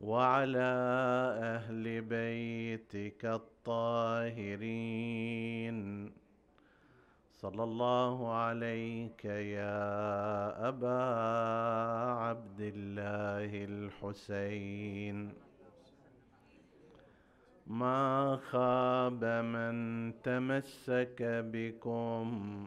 وعلى أهل بيتك الطاهرين. صلى الله عليك يا أبا عبد الله الحسين. ما خاب من تمسك بكم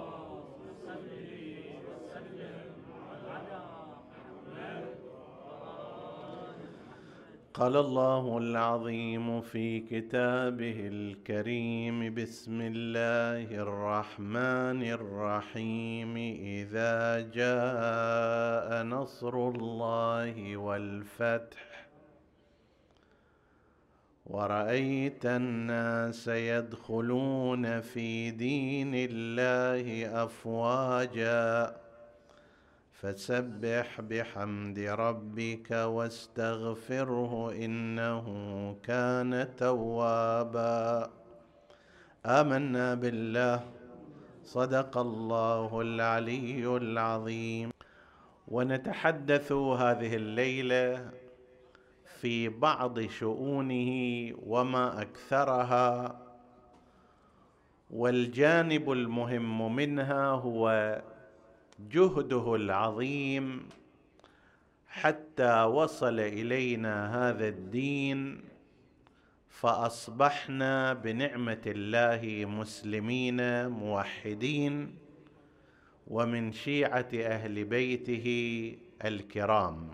قال الله العظيم في كتابه الكريم بسم الله الرحمن الرحيم. إذا جاء نصر الله والفتح ورأيت الناس يدخلون في دين الله افواجا. فسبح بحمد ربك واستغفره إنه كان توابا. آمنا بالله. صدق الله العلي العظيم. ونتحدث هذه الليلة في بعض شؤونه وما أكثرها. والجانب المهم منها هو جهده العظيم حتى وصل إلينا هذا الدين فأصبحنا بنعمة الله مسلمين موحدين ومن شيعة أهل بيته الكرام.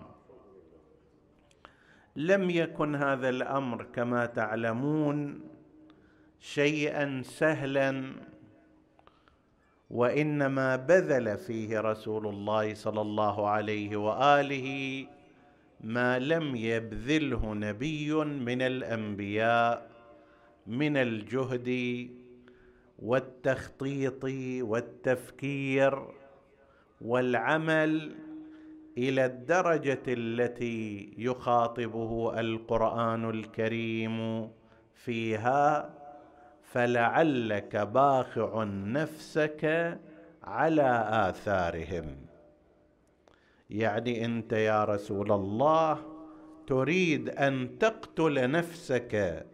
لم يكن هذا الأمر كما تعلمون شيئا سهلا وإنما بذل فيه رسول الله صلى الله عليه وآله ما لم يبذله نبي من الأنبياء من الجهد والتخطيط والتفكير والعمل إلى الدرجة التي يخاطبه القرآن الكريم فيها فلعلك باخع نفسك على آثارهم. يعني أنت يا رسول الله تريد أن تقتل نفسك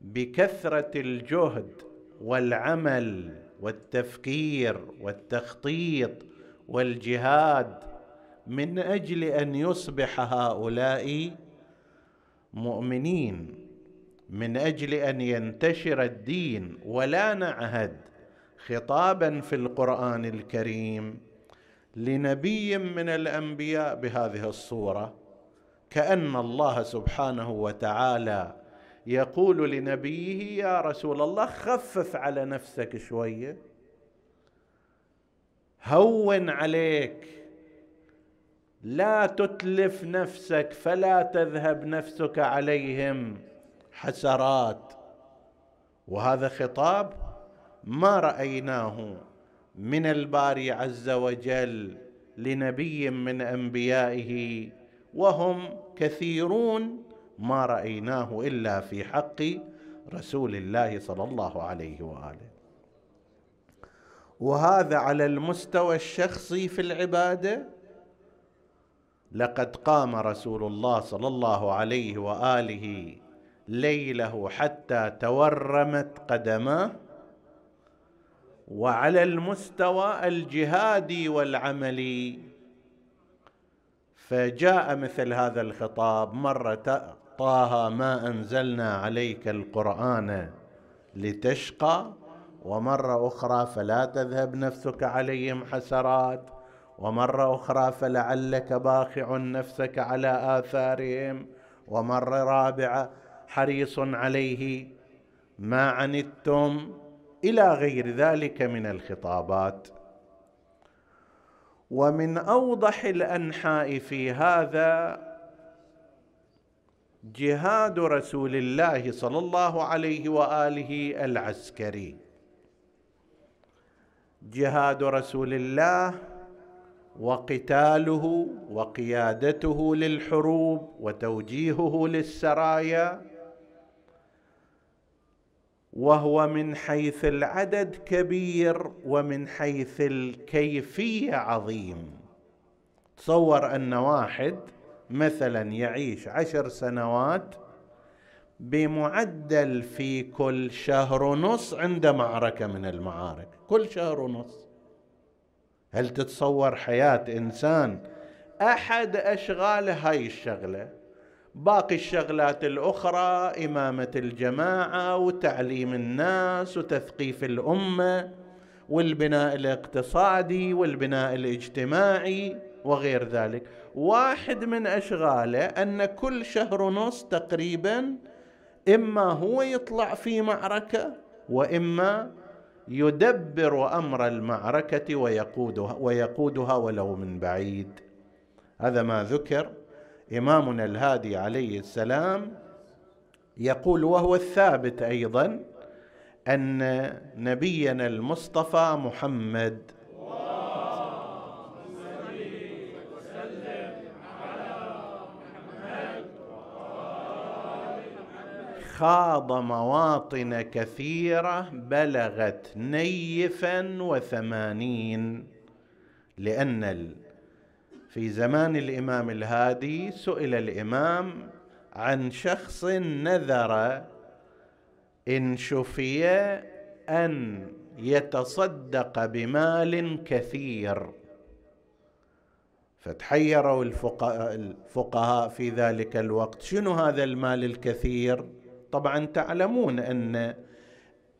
بكثرة الجهد والعمل والتفكير والتخطيط والجهاد من أجل أن يصبح هؤلاء مؤمنين. من أجل أن ينتشر الدين ولا نعهد خطابا في القرآن الكريم لنبي من الأنبياء بهذه الصورة كأن الله سبحانه وتعالى يقول لنبيه يا رسول الله خفف على نفسك شوية هون عليك لا تتلف نفسك فلا تذهب نفسك عليهم. حسرات. وهذا خطاب ما رأيناه من الباري عز وجل لنبي من أنبيائه وهم كثيرون ما رأيناه إلا في حق رسول الله صلى الله عليه وآله. وهذا على المستوى الشخصي في العبادة. لقد قام رسول الله صلى الله عليه وآله ليله حتى تورمت قدماه وعلى المستوى الجهادي والعملي. فجاء مثل هذا الخطاب مرة طه ما أنزلنا عليك القرآن لتشقى. ومرة أخرى فلا تذهب نفسك عليهم حسرات. ومرة أخرى فلعلك باخع نفسك على آثارهم. ومرة رابعة حريص عليه. ما عنتم إلى غير ذلك من الخطابات. ومن أوضح الأنحاء في هذا جهاد رسول الله صلى الله عليه وآله العسكري. جهاد رسول الله وقتاله وقيادته للحروب وتوجيهه للسرايا وهو من حيث العدد كبير ومن حيث الكيفية عظيم. تصور أن واحد مثلا يعيش عشر سنوات بمعدل في كل شهر ونص عند معركة من المعارك. كل شهر ونص. هل تتصور حياة إنسان أحد اشغاله هاي الشغلة؟ باقي الشغلات الأخرى إمامة الجماعة وتعليم الناس وتثقيف الأمة والبناء الاقتصادي والبناء الاجتماعي وغير ذلك. واحد من أشغاله أن كل شهر ونص تقريبا إما هو يطلع في معركة وإما يدبر أمر المعركة ويقودها ويقودها ولو من بعيد. هذا ما ذكر. إمامنا الهادي عليه السلام يقول وهو الثابت أيضا أن نبينا المصطفى محمد خاض مواطن كثيرة بلغت نيفا وثمانين لأن في زمان الإمام الهادي سئل الإمام عن شخص نذر إن شفي أن يتصدق بمال كثير. فتحيروا الفقهاء في ذلك الوقت. شنو هذا المال الكثير؟ طبعا تعلمون أن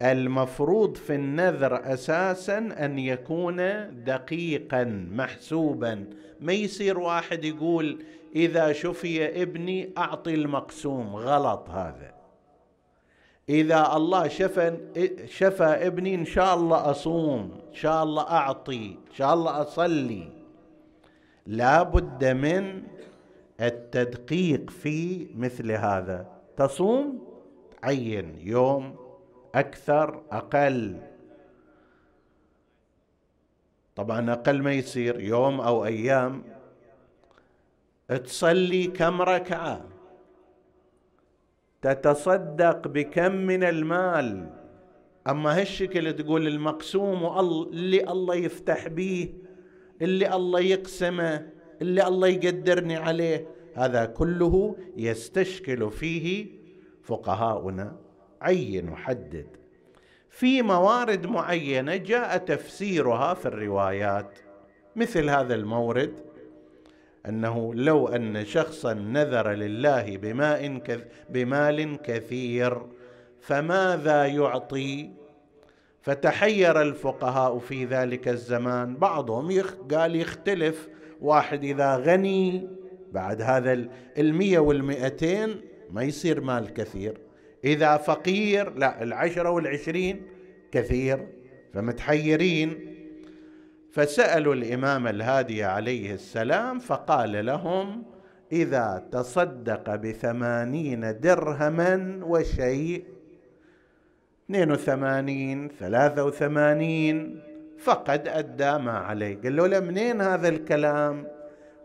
المفروض في النذر أساسا أن يكون دقيقا محسوبا. ما يصير واحد يقول إذا شفي ابني أعطي المقسوم. غلط هذا. إذا الله شفى شفى ابني إن شاء الله أصوم إن شاء الله أعطي إن شاء الله أصلي. لا بد من التدقيق في مثل هذا. تصوم عين يوم أكثر أقل. طبعا أقل ما يصير يوم أو أيام. تصلي كم ركعة؟ تتصدق بكم من المال. أما هالشكل تقول المقسوم اللي الله يفتح به اللي الله يقسمه اللي الله يقدرني عليه هذا كله يستشكل فيه فقهاؤنا. عين وحدد. في موارد معينة جاء تفسيرها في الروايات مثل هذا المورد أنه لو أن شخصا نذر لله بماء بمال كثير فماذا يعطي؟ فتحير الفقهاء في ذلك الزمان بعضهم قال يختلف واحد إذا غني بعد هذا المية والمئتين ما يصير مال كثير. إذا فقير لا العشرة والعشرين كثير فمتحيرين. فسألوا الإمام الهادي عليه السلام فقال لهم إذا تصدق بثمانين درهما وشيء اثنين وثمانين ثلاثة وثمانين فقد أدى ما عليه. قال له منين هذا الكلام؟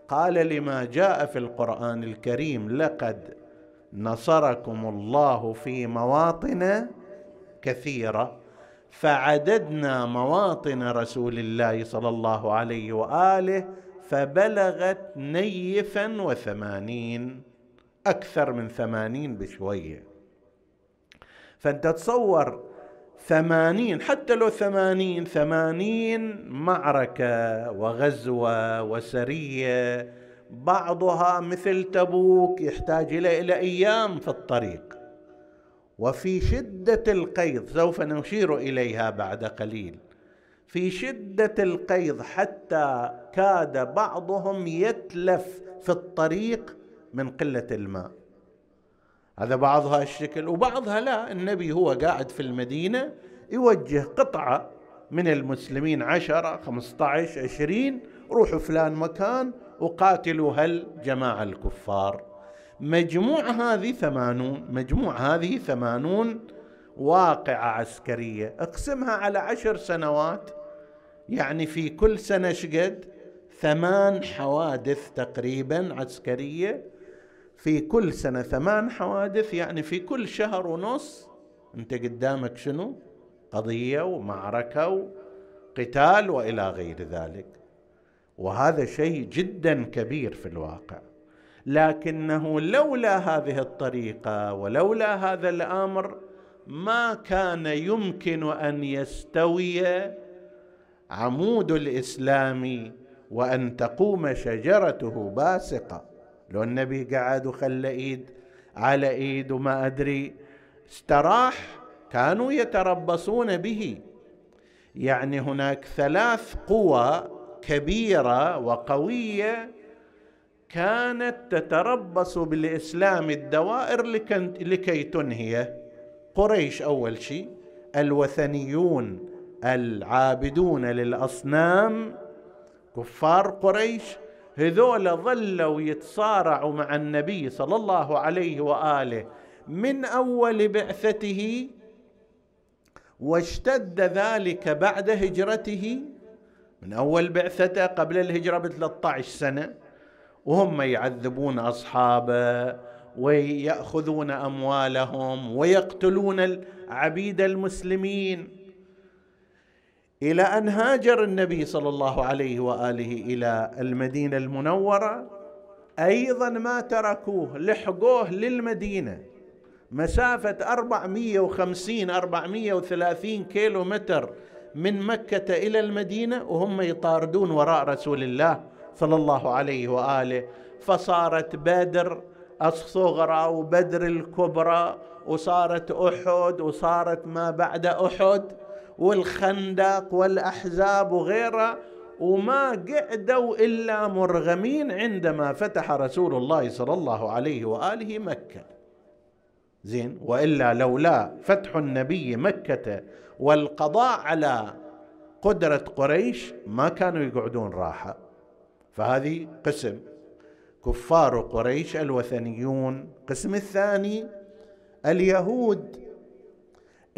قال لما جاء في القرآن الكريم لقد نصركم الله في مواطن كثيرة فعددنا مواطن رسول الله صلى الله عليه وآله فبلغت نيفا وثمانين أكثر من ثمانين بشوية. فأنت تصور ثمانين حتى لو ثمانين ثمانين معركة وغزوة وسرية بعضها مثل تبوك يحتاج إلى إلى أيام في الطريق. وفي شدة القيض سوف نشير إليها بعد قليل. في شدة القيض حتى كاد بعضهم يتلف في الطريق من قلة الماء. هذا بعضها الشكل وبعضها لا. النبي هو قاعد في المدينة يوجه قطعة من المسلمين عشرة خمسة عشر عشرين روحوا فلان مكان وقاتلوا هالجماعة الكفار. مجموع هذه ثمانون مجموع هذه ثمانون واقعة عسكرية أقسمها على عشر سنوات. يعني في كل سنة شقد ثمان حوادث تقريبا عسكرية. في كل سنة ثمان حوادث يعني في كل شهر ونص. أنت قدامك شنو؟ قضية ومعركة وقتال وإلى غير ذلك. وهذا شيء جدا كبير في الواقع. لكنه لولا هذه الطريقة ولولا هذا الأمر ما كان يمكن أن يستوي عمود الإسلام وأن تقوم شجرته باسقة. لو النبي قعد وخلى إيد على إيد وما أدري استراح كانوا يتربصون به. يعني هناك ثلاث قوى كبيرة وقوية كانت تتربص بالإسلام الدوائر لكي تنهيه قريش أول شيء الوثنيون العابدون للأصنام كفار قريش هذول ظلوا يتصارعوا مع النبي صلى الله عليه وآله من أول بعثته واشتد ذلك بعد هجرته من أول بعثته قبل الهجرة ب 13 سنة وهم يعذبون أصحابه ويأخذون أموالهم ويقتلون العبيد المسلمين. إلى أن هاجر النبي صلى الله عليه وآله إلى المدينة المنورة أيضا ما تركوه لحقوه للمدينة. مسافة 450 430 كيلو متر من مكة إلى المدينة وهم يطاردون وراء رسول الله صلى الله عليه وآله. فصارت بدر الصغرى وبدر الكبرى وصارت أحد وصارت ما بعد أحد والخندق والأحزاب وغيرها وما قعدوا إلا مرغمين عندما فتح رسول الله صلى الله عليه وآله مكة. زين؟ وإلا لولا فتح النبي مكة والقضاء على قدرة قريش ما كانوا يقعدون راحة. فهذه قسم كفار قريش الوثنيون. قسم الثاني اليهود.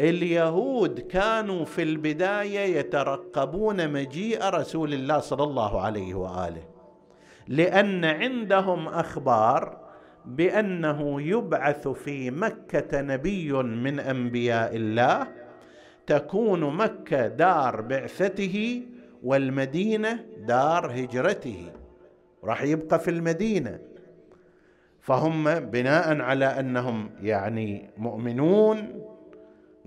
اليهود كانوا في البداية يترقبون مجيء رسول الله صلى الله عليه وآله لأن عندهم أخبار بأنه يبعث في مكة نبي من أنبياء الله تكون مكة دار بعثته والمدينة دار هجرته. راح يبقى في المدينة. فهم بناء على أنهم يعني مؤمنون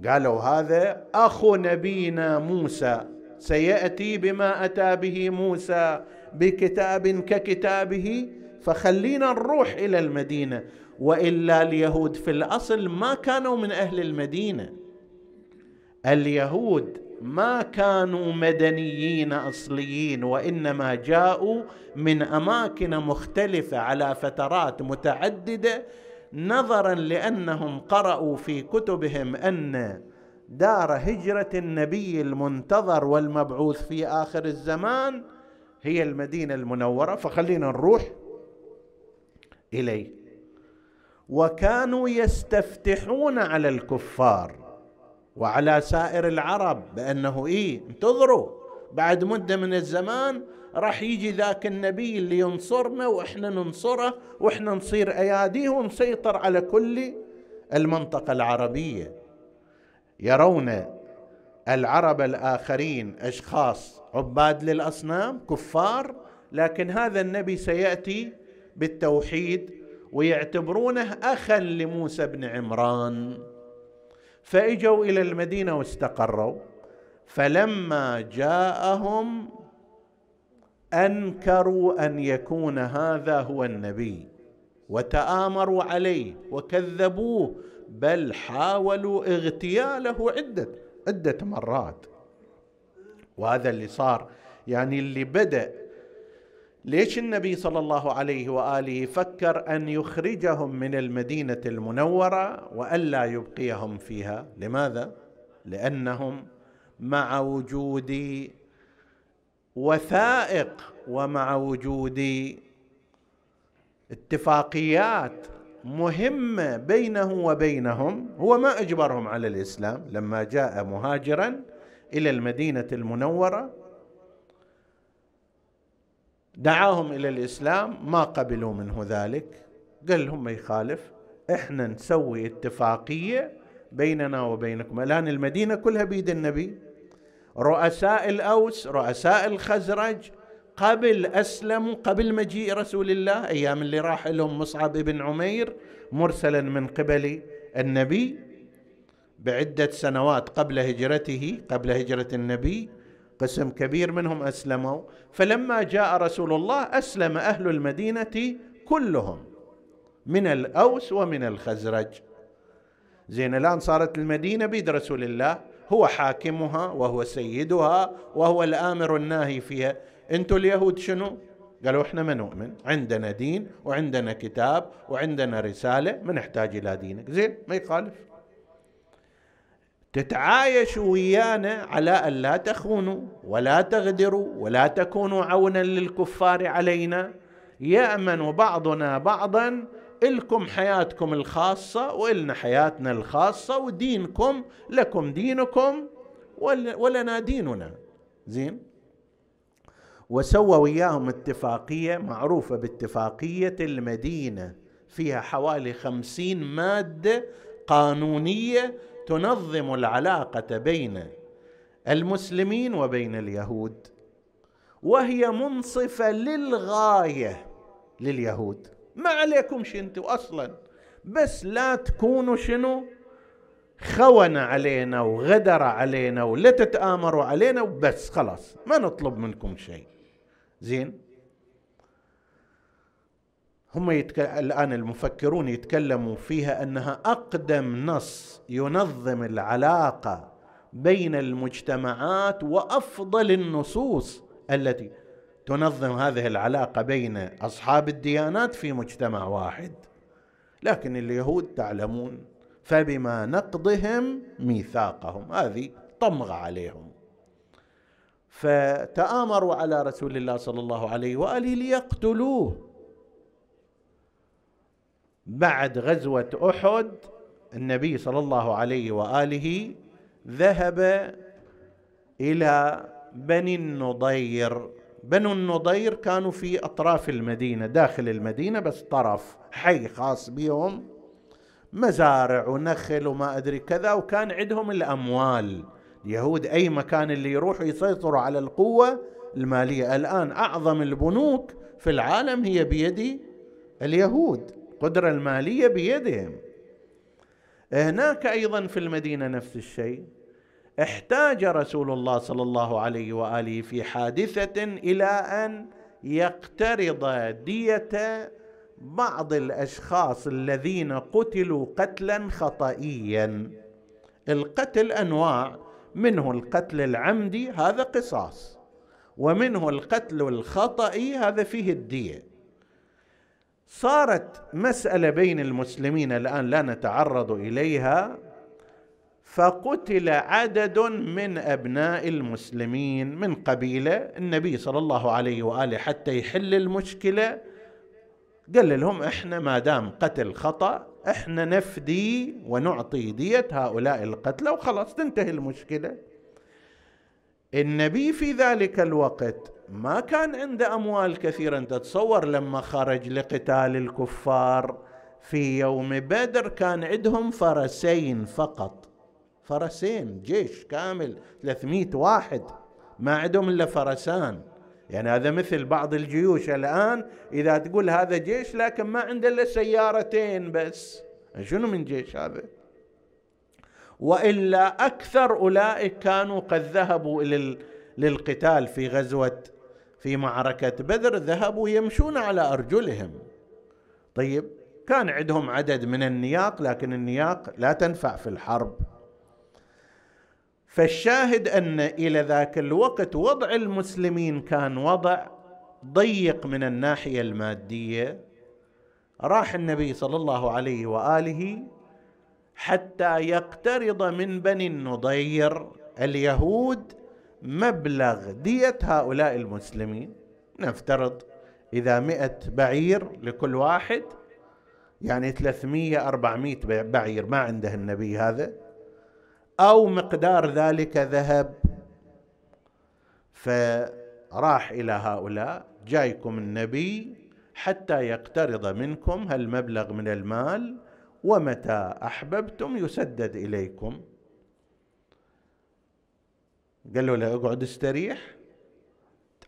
قالوا هذا أخو نبينا موسى سيأتي بما أتى به موسى بكتاب ككتابه فخلينا نروح إلى المدينة. وإلا اليهود في الأصل ما كانوا من أهل المدينة. اليهود ما كانوا مدنيين أصليين وإنما جاءوا من أماكن مختلفة على فترات متعددة نظرا لأنهم قرأوا في كتبهم أن دار هجرة النبي المنتظر والمبعوث في آخر الزمان هي المدينة المنورة. فخلينا نروح إليه. وكانوا يستفتحون على الكفار. وعلى سائر العرب بأنه إيه انتظروا. بعد مدة من الزمان راح يجي ذاك النبي اللي ينصرنا وإحنا ننصره وإحنا نصير أياديه ونسيطر على كل المنطقة العربية. يرون العرب الآخرين أشخاص عباد للأصنام كفار لكن هذا النبي سيأتي بالتوحيد ويعتبرونه اخا لموسى بن عمران. فاجوا إلى المدينة واستقروا فلما جاءهم أنكروا أن يكون هذا هو النبي وتآمروا عليه وكذبوه بل حاولوا اغتياله عدة عدة مرات. وهذا اللي صار يعني اللي بدأ ليش النبي صلى الله عليه وآله فكر أن يخرجهم من المدينة المنورة والا يبقيهم فيها؟ لماذا؟ لأنهم مع وجود وثائق ومع وجود اتفاقيات مهمة بينه وبينهم. هو ما أجبرهم على الإسلام لما جاء مهاجرا إلى المدينة المنورة. دعاهم إلى الإسلام ما قبلوا منه ذلك. قال لهم ما يخالف إحنا نسوي اتفاقية بيننا وبينكم. الآن المدينة كلها بيد النبي. رؤساء الأوس رؤساء الخزرج قبل أسلموا قبل مجيء رسول الله أيام اللي راح لهم مصعب بن عمير مرسلا من قبل النبي بعدة سنوات قبل هجرته قبل هجرة النبي. قسم كبير منهم أسلموا. فلما جاء رسول الله أسلم أهل المدينة كلهم من الأوس ومن الخزرج. زين الآن صارت المدينة بيد رسول الله هو حاكمها وهو سيدها وهو الآمر الناهي فيها. أنتم اليهود شنو؟ قالوا إحنا ما نؤمن. عندنا دين وعندنا كتاب وعندنا رسالة ما نحتاج إلى دينك. زين ما يخالف. تتعايشوا ويانا على أن لا تخونوا ولا تغدروا ولا تكونوا عونا للكفار علينا. يأمن بعضنا بعضا إلكم حياتكم الخاصة وإلنا حياتنا الخاصة ودينكم لكم دينكم ولنا ديننا. زين؟ وسوى وياهم اتفاقية معروفة باتفاقية المدينة فيها حوالي خمسين مادة قانونية تنظم العلاقة بين المسلمين وبين اليهود وهي منصفة للغاية لليهود. ما عليكم أنتم أصلا بس لا تكونوا شنو؟ خون علينا وغدر علينا ولا تتآمروا علينا وبس خلاص ما نطلب منكم شيء. زين؟ هم يتك... الآن المفكرون يتكلموا فيها أنها أقدم نص ينظم العلاقة بين المجتمعات وأفضل النصوص التي تنظم هذه العلاقة بين أصحاب الديانات في مجتمع واحد. لكن اليهود تعلمون فبما نقضهم ميثاقهم هذه طمغه عليهم. فتآمروا على رسول الله صلى الله عليه وآله ليقتلوه. بعد غزوة أحد النبي صلى الله عليه وآله ذهب إلى بني النضير. بنو النضير كانوا في أطراف المدينة داخل المدينة بس طرف حي خاص بهم. مزارع ونخل وما أدري كذا وكان عندهم الأموال. اليهود أي مكان اللي يروحوا يسيطروا على القوة المالية. الآن أعظم البنوك في العالم هي بيد اليهود. القدرة المالية بيدهم. هناك أيضا في المدينة نفس الشيء. احتاج رسول الله صلى الله عليه وآله في حادثة إلى أن يقترض دية بعض الأشخاص الذين قتلوا قتلا خطئيا. القتل أنواع. منه القتل العمدي هذا قصاص. ومنه القتل الخطئي هذا فيه الدية. صارت مسألة بين المسلمين الآن لا نتعرض إليها فقتل عدد من أبناء المسلمين من قبيلة النبي صلى الله عليه وآله حتى يحل المشكلة. قال لهم إحنا ما دام قتل خطأ إحنا نفدي ونعطي دية هؤلاء القتلى وخلاص تنتهي المشكلة. النبي في ذلك الوقت ما كان عنده أموال كثيرة. أنت تتصور لما خرج لقتال الكفار في يوم بدر كان عندهم فرسين فقط. فرسين جيش كامل 300 واحد. ما عندهم إلا فرسان. يعني هذا مثل بعض الجيوش الآن. إذا تقول هذا جيش لكن ما عنده إلا سيارتين بس. شنو من جيش هذا؟ وإلا أكثر أولئك كانوا قد ذهبوا إلى للقتال في غزوة في معركة بدر ذهبوا يمشون على أرجلهم. طيب كان عندهم عدد من النياق لكن النياق لا تنفع في الحرب. فالشاهد أن إلى ذاك الوقت وضع المسلمين كان وضع ضيق من الناحية المادية. راح النبي صلى الله عليه وآله حتى يقترض من بني النضير اليهود مبلغ دية هؤلاء المسلمين نفترض إذا مئة بعير لكل واحد يعني 300 400 بعير ما عنده النبي هذا أو مقدار ذلك ذهب. فراح إلى هؤلاء جايكم النبي حتى يقترض منكم هالمبلغ من المال ومتى أحببتم يسدد إليكم. قالوا له اقعد استريح.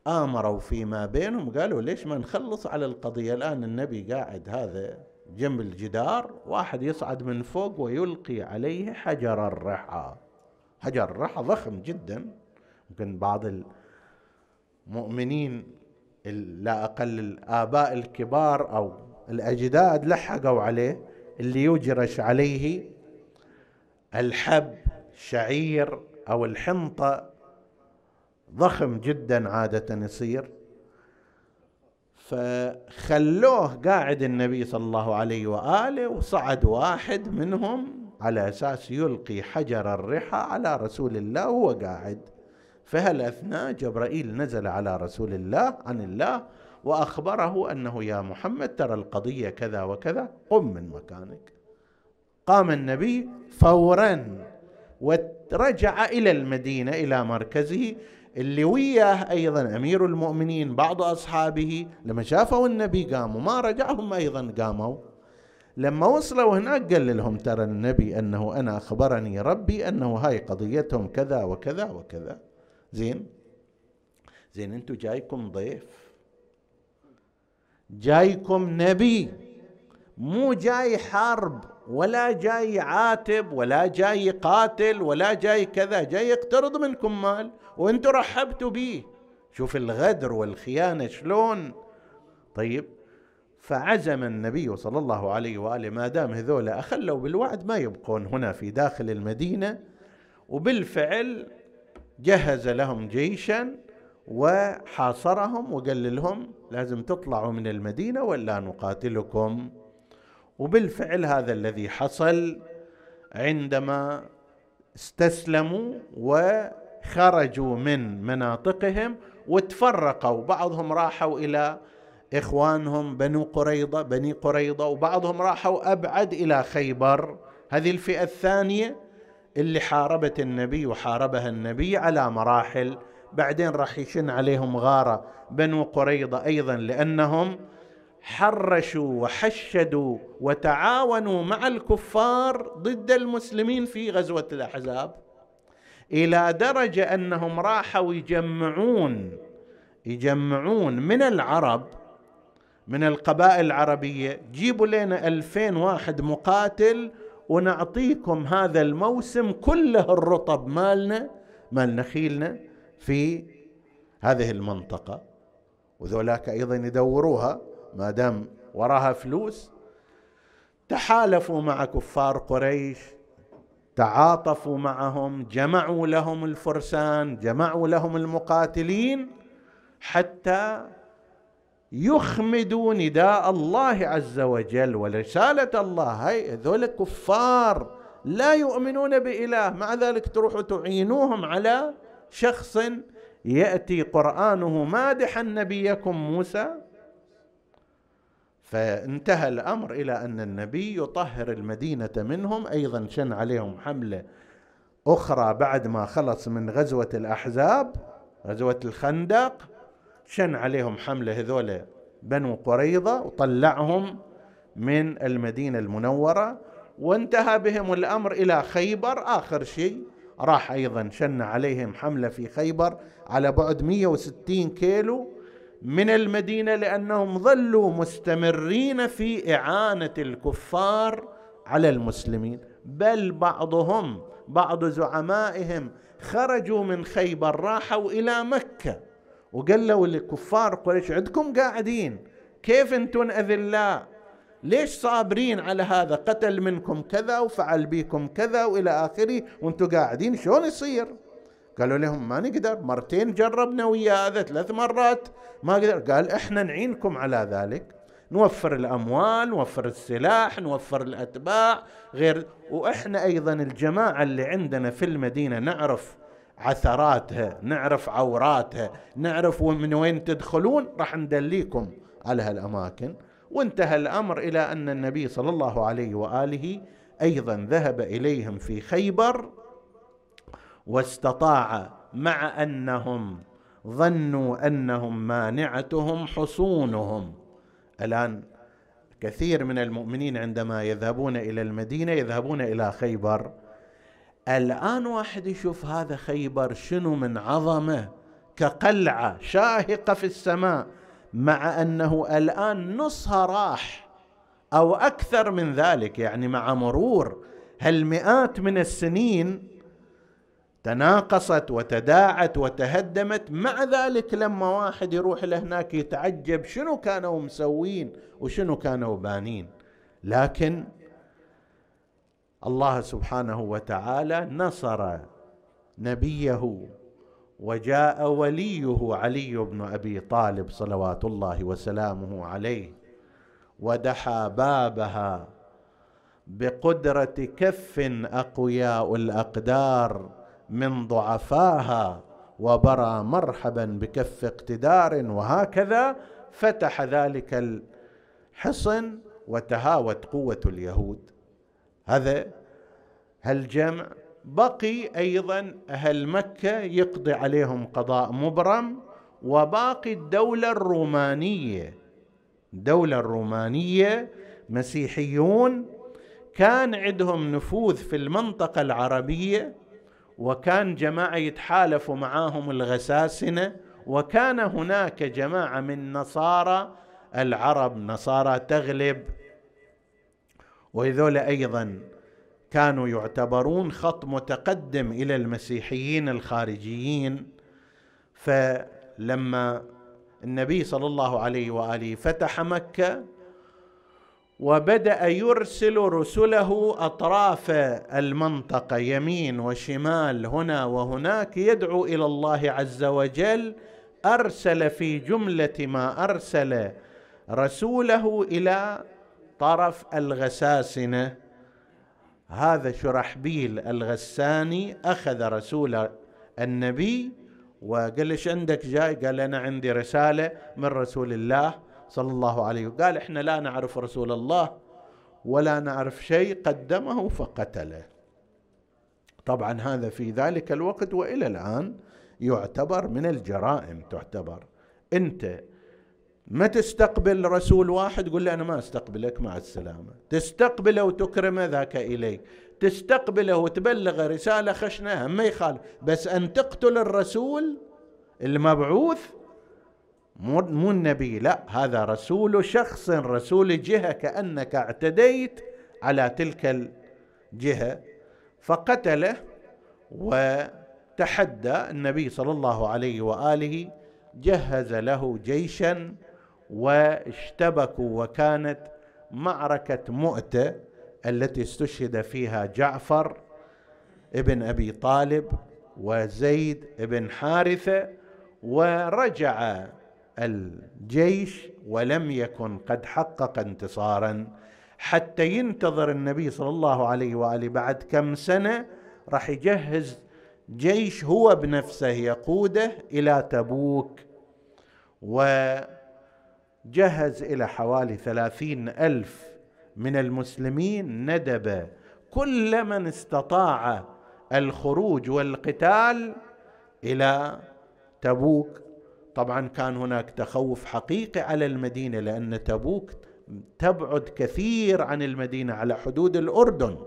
تآمروا فيما بينهم قالوا ليش ما نخلص على القضية؟ الآن النبي قاعد هذا جنب الجدار واحد يصعد من فوق ويلقي عليه حجر الرحى. حجر الرحى ضخم جدا. ممكن بعض المؤمنين لا أقل الآباء الكبار أو الأجداد لحقوا عليه اللي يجرش عليه الحب شعير أو الحنطة ضخم جدا عادة يصير. فخلوه قاعد النبي صلى الله عليه وآله وصعد واحد منهم على أساس يلقي حجر الرحى على رسول الله وهو قاعد. فهالأثناء جبرائيل نزل على رسول الله عن الله وأخبره أنه يا محمد ترى القضية كذا وكذا قم من مكانك. قام النبي فورا ورجع إلى المدينة إلى مركزه اللي وياه أيضا أمير المؤمنين بعض أصحابه لما شافوا النبي قاموا ما رجعهم أيضا قاموا. لما وصلوا هناك قال لهم ترى النبي أنه أنا أخبرني ربي أنه هاي قضيتهم كذا وكذا وكذا. زين؟ زين أنتم جايكم ضيف. جايكم نبي. مو جاي حرب. ولا جاي عاتب ولا جاي قاتل ولا جاي كذا جاي يقترض منكم مال وأنتم رحبتوا به شوف الغدر والخيانة شلون. طيب فعزم النبي صلى الله عليه وآله ما دام هذول أخلوا بالوعد ما يبقون هنا في داخل المدينة. وبالفعل جهز لهم جيشا وحاصرهم وقال لهم لازم تطلعوا من المدينة ولا نقاتلكم. وبالفعل هذا الذي حصل عندما استسلموا وخرجوا من مناطقهم وتفرقوا. بعضهم راحوا إلى إخوانهم بنو قريضة بني قريضة وبعضهم راحوا أبعد إلى خيبر. هذه الفئة الثانية اللي حاربت النبي وحاربها النبي على مراحل. بعدين راح يشن عليهم غارة بنو قريضة أيضا لأنهم حرشوا وحشدوا وتعاونوا مع الكفار ضد المسلمين في غزوة الأحزاب إلى درجة أنهم راحوا يجمعون يجمعون من العرب من القبائل العربية جيبوا لنا ألفين واحد مقاتل ونعطيكم هذا الموسم كله الرطب مالنا مال نخيلنا في هذه المنطقة وذولاك أيضا يدوروها. ما دام وراها فلوس تحالفوا مع كفار قريش تعاطفوا معهم جمعوا لهم الفرسان جمعوا لهم المقاتلين حتى يخمدوا نداء الله عز وجل ورسالة الله. هاي ذول كفار لا يؤمنون بإله. مع ذلك تروحوا تعينوهم على شخص يأتي قرآنه مادحا نبيكم موسى فانتهى الأمر إلى أن النبي يطهر المدينة منهم أيضا شن عليهم حملة أخرى بعد ما خلص من غزوة الأحزاب غزوة الخندق شن عليهم حملة هذول بنو قريظة وطلعهم من المدينة المنورة وانتهى بهم الأمر إلى خيبر. آخر شيء راح أيضا شن عليهم حملة في خيبر على بعد 160 كيلو من المدينة لأنهم ظلوا مستمرين في إعانة الكفار على المسلمين. بل بعضهم بعض زعمائهم خرجوا من خيبر راحوا إلى مكة وقالوا للكفار قريش عندكم قاعدين كيف أنتم أذلاء؟ ليش صابرين على هذا؟ قتل منكم كذا وفعل بكم كذا وإلى آخره وأنتم قاعدين شلون يصير؟ قالوا لهم ما نقدر مرتين جربنا ويا هذا ثلاث مرات ما قدر. قال إحنا نعينكم على ذلك. نوفر الأموال نوفر السلاح نوفر الأتباع غير. وإحنا أيضا الجماعة اللي عندنا في المدينة نعرف عثراتها نعرف عوراتها نعرف من وين تدخلون. راح ندليكم على هالأماكن. وانتهى الأمر إلى أن النبي صلى الله عليه وآله أيضا ذهب إليهم في خيبر. واستطاع مع أنهم ظنوا أنهم مانعتهم حصونهم. الآن كثير من المؤمنين عندما يذهبون إلى المدينة يذهبون إلى خيبر. الآن واحد يشوف هذا خيبر شنو من عظمة كقلعة شاهقة في السماء مع أنه الآن نصها راح أو أكثر من ذلك يعني مع مرور هالمئات من السنين تناقصت وتداعت وتهدمت. مع ذلك لما واحد يروح لهناك يتعجب شنو كانوا مسوين وشنو كانوا بانين. لكن الله سبحانه وتعالى نصر نبيه وجاء وليه علي بن أبي طالب صلوات الله وسلامه عليه ودحى بابها بقدرة كف أقوياء الأقدار. من ضعفاها وبرى مرحبا بكف اقتدار وهكذا فتح ذلك الحصن وتهاوت قوة اليهود. هذا هالجمع بقي أيضا أهل مكة يقضي عليهم قضاء مبرم وباقي الدولة الرومانية. الدولة الرومانية مسيحيون كان عندهم نفوذ في المنطقة العربية وكان جماعة يتحالفوا معاهم الغساسنة وكان هناك جماعة من نصارى العرب نصارى تغلب. وهذول أيضا كانوا يعتبرون خط متقدم إلى المسيحيين الخارجيين. فلما النبي صلى الله عليه وآله فتح مكة وبدأ يرسل رسله أطراف المنطقة يمين وشمال هنا وهناك يدعو إلى الله عز وجل أرسل في جملة ما أرسل رسوله إلى طرف الغساسنة. هذا شرحبيل الغساني أخذ رسول النبي وقال إيش عندك جاي؟ قال أنا عندي رسالة من رسول الله. صلى الله عليه وسلم. قال إحنا لا نعرف رسول الله ولا نعرف شيء قدمه فقتله. طبعا هذا في ذلك الوقت وإلى الآن يعتبر من الجرائم تعتبر. أنت ما تستقبل رسول واحد قل له أنا ما أستقبلك مع السلامة. تستقبله وتكرمه ذاك إليك. تستقبله وتبلغ رسالة خشنة ما يخالف. بس أن تقتل الرسول المبعوث مو مو النبي لا هذا رسول شخص رسول جهة كأنك اعتديت على تلك الجهة فقتله وتحدى النبي صلى الله عليه وآله جهز له جيشا واشتبكوا وكانت معركة مؤتة التي استشهد فيها جعفر ابن أبي طالب وزيد بن حارثة ورجع الجيش ولم يكن قد حقق انتصارا حتى ينتظر النبي صلى الله عليه وآله بعد كم سنة راح يجهز جيش هو بنفسه يقوده إلى تبوك و جهز إلى حوالي ثلاثين ألف من المسلمين ندب. كل من استطاع الخروج والقتال إلى تبوك طبعا كان هناك تخوف حقيقي على المدينة لأن تبوك تبعد كثير عن المدينة على حدود الأردن.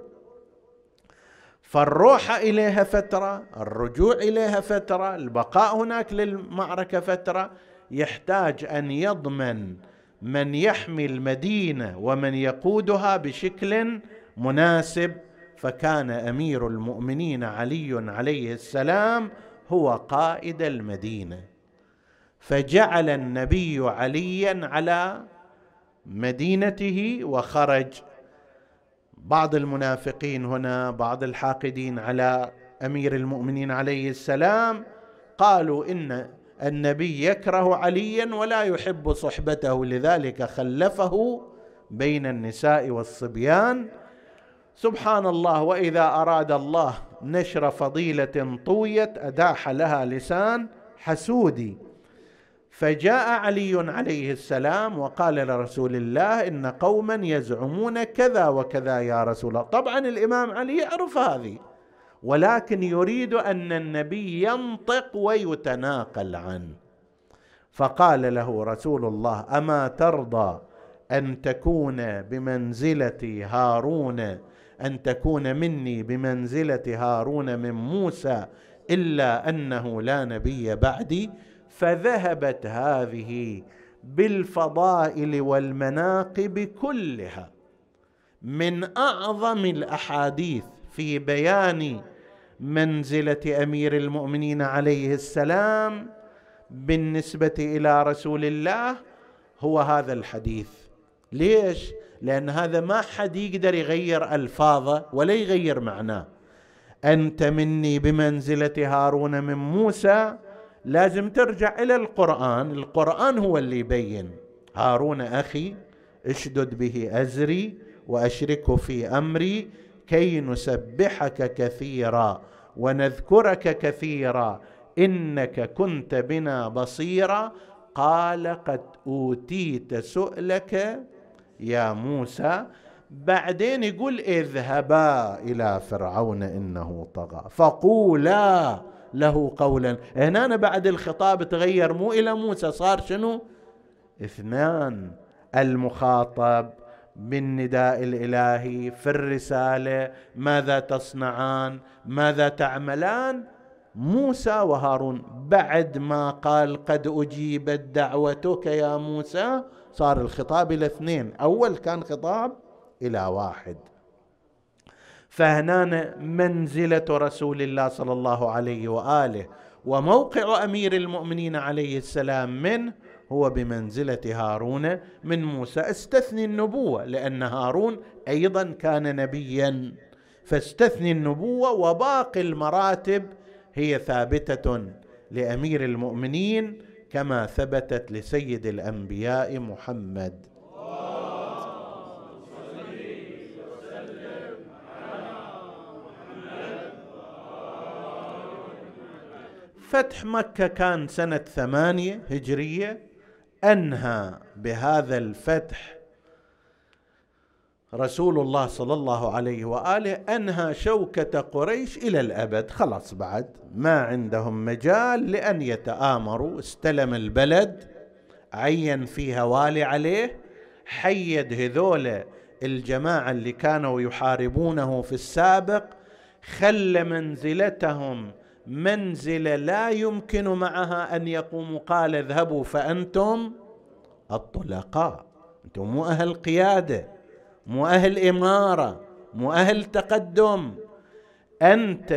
فالروح إليها فترة الرجوع إليها فترة البقاء هناك للمعركة فترة. يحتاج أن يضمن من يحمي المدينة ومن يقودها بشكل مناسب. فكان أمير المؤمنين علي عليه السلام هو قائد المدينة. فجعل النبي عليا على مدينته وخرج. بعض المنافقين هنا بعض الحاقدين على أمير المؤمنين عليه السلام قالوا إن النبي يكره عليا ولا يحب صحبته لذلك خلفه بين النساء والصبيان. سبحان الله وإذا أراد الله نشر فضيلة طويت أداح لها لسان حسودي. فجاء علي عليه السلام وقال لرسول الله إن قوما يزعمون كذا وكذا يا رسول الله. طبعا الإمام علي يعرف هذه ولكن يريد أن النبي ينطق ويتناقل عنه. فقال له رسول الله أما ترضى أن تكون بمنزلة هارون أن تكون مني بمنزلة هارون من موسى إلا أنه لا نبي بعدي؟ فذهبت هذه بالفضائل والمناقب كلها من أعظم الأحاديث في بيان منزلة أمير المؤمنين عليه السلام بالنسبة إلى رسول الله هو هذا الحديث. ليش؟ لأن هذا ما حد يقدر يغير ألفاظه ولا يغير معناه. أنت مني بمنزلة هارون من موسى لازم ترجع إلى القرآن. القرآن هو اللي يبين. هارون أخي اشدد به أزري وأشركه في أمري كي نسبحك كثيرا ونذكرك كثيرا. إنك كنت بنا بصيرا. قال قد أوتيت سؤلك يا موسى. بعدين يقول اذهبا إلى فرعون إنه طغى. فقولا له قولا. هنا بعد الخطاب تغير مو إلى موسى صار شنو؟ اثنان. المخاطب بالنداء الإلهي في الرسالة ماذا تصنعان؟ ماذا تعملان؟ موسى وهارون. بعد ما قال قد أجيبت دعوتك يا موسى صار الخطاب إلى اثنين. أول كان خطاب إلى واحد. فهنا منزلة رسول الله صلى الله عليه وآله وموقع أمير المؤمنين عليه السلام منه هو بمنزلة هارون من موسى. استثني النبوة لأن هارون أيضا كان نبيا. فاستثني النبوة وباقي المراتب هي ثابتة لأمير المؤمنين كما ثبتت لسيد الأنبياء محمد. فتح مكة كان سنة ثمانية هجرية أنهى بهذا الفتح رسول الله صلى الله عليه وآله أنهى شوكة قريش إلى الأبد. خلاص بعد ما عندهم مجال لأن يتآمروا. استلم البلد عين فيها والي عليه حيد هذول الجماعة اللي كانوا يحاربونه في السابق خلى منزلتهم منزله لا يمكن معها أن يقوموا. قال اذهبوا فأنتم الطلقاء. أنتم مو أهل قيادة مو أهل إمارة مو أهل تقدم. أنت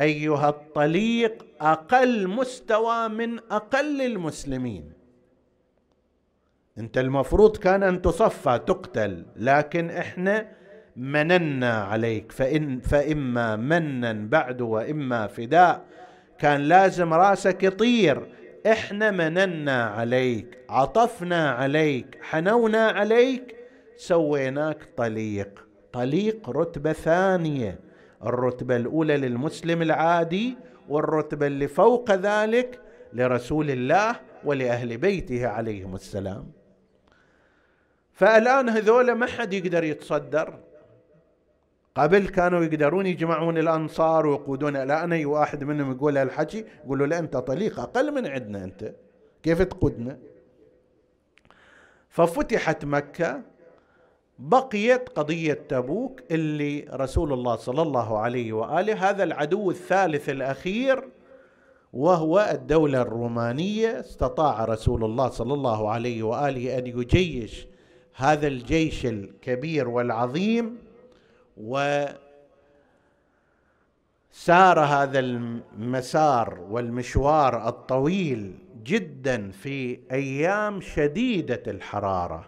أيها الطليق أقل مستوى من أقل المسلمين. أنت المفروض كان أن تصفى تقتل لكن إحنا مننا عليك فإن فإما منا بعد وإما فداء. كان لازم رأسك يطير. إحنا مننا عليك عطفنا عليك حنونا عليك. سويناك طليق طليق رتبة ثانية. الرتبة الأولى للمسلم العادي والرتبة اللي فوق ذلك لرسول الله ولأهل بيته عليهم السلام. فالآن هذول ما حد يقدر يتصدر. قبل كانوا يقدرون يجمعون الأنصار ويقودون الان اي واحد منهم يقول هالحكي يقولوا له أنت طليق أقل من عندنا أنت كيف تقودنا؟ ففتحت مكة بقيت قضية تبوك اللي رسول الله صلى الله عليه وآله هذا العدو الثالث الأخير وهو الدولة الرومانية. استطاع رسول الله صلى الله عليه وآله أن يجيش هذا الجيش الكبير والعظيم. و سار هذا المسار والمشوار الطويل جدا في أيام شديدة الحرارة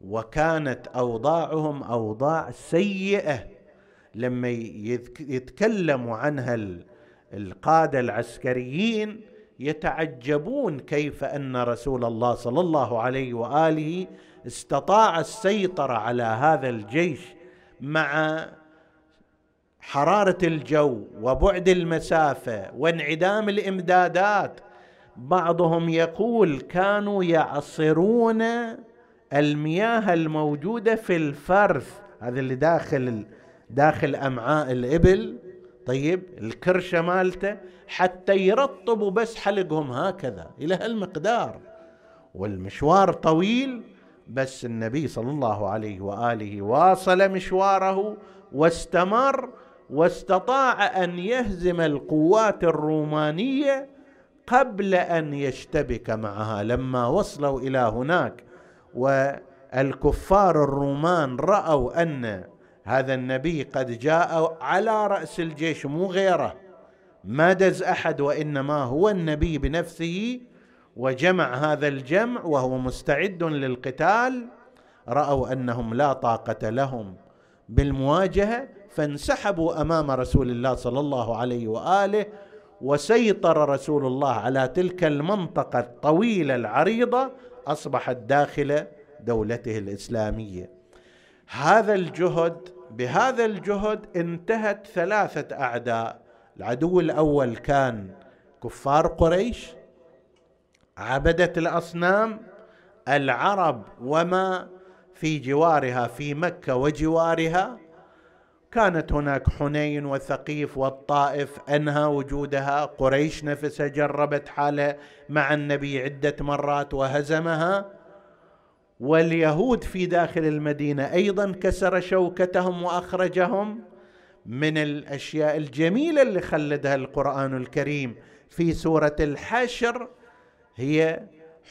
وكانت أوضاعهم أوضاع سيئة لما يتكلموا عنها القادة العسكريين يتعجبون كيف أن رسول الله صلى الله عليه وآله استطاع السيطرة على هذا الجيش مع حرارة الجو وبعد المسافة وانعدام الإمدادات بعضهم يقول كانوا يعصرون المياه الموجودة في الفرث هذا اللي داخل داخل أمعاء الإبل طيب الكرشة مالته حتى يرطبوا بس حلقهم هكذا إلى هالمقدار. والمشوار طويل بس النبي صلى الله عليه وآله واصل مشواره واستمر واستطاع أن يهزم القوات الرومانية قبل أن يشتبك معها. لما وصلوا إلى هناك والكفار الرومان رأوا أن هذا النبي قد جاء على رأس الجيش مو غيره ما دز أحد وإنما هو النبي بنفسه. وجمع هذا الجمع وهو مستعد للقتال رأوا أنهم لا طاقة لهم بالمواجهة فانسحبوا أمام رسول الله صلى الله عليه وآله وسيطر رسول الله على تلك المنطقة الطويلة العريضة أصبحت داخل دولته الإسلامية. هذا الجهد بهذا الجهد انتهت ثلاثة أعداء. العدو الأول كان كفار قريش عبده الأصنام العرب وما في جوارها في مكة وجوارها. كانت هناك حنين وثقيف والطائف أنهى وجودها. قريش نفسها جربت حاله مع النبي عدة مرات وهزمها. واليهود في داخل المدينة أيضا كسر شوكتهم وأخرجهم من الأشياء الجميلة اللي خلدها القرآن الكريم. في سورة الحشر هي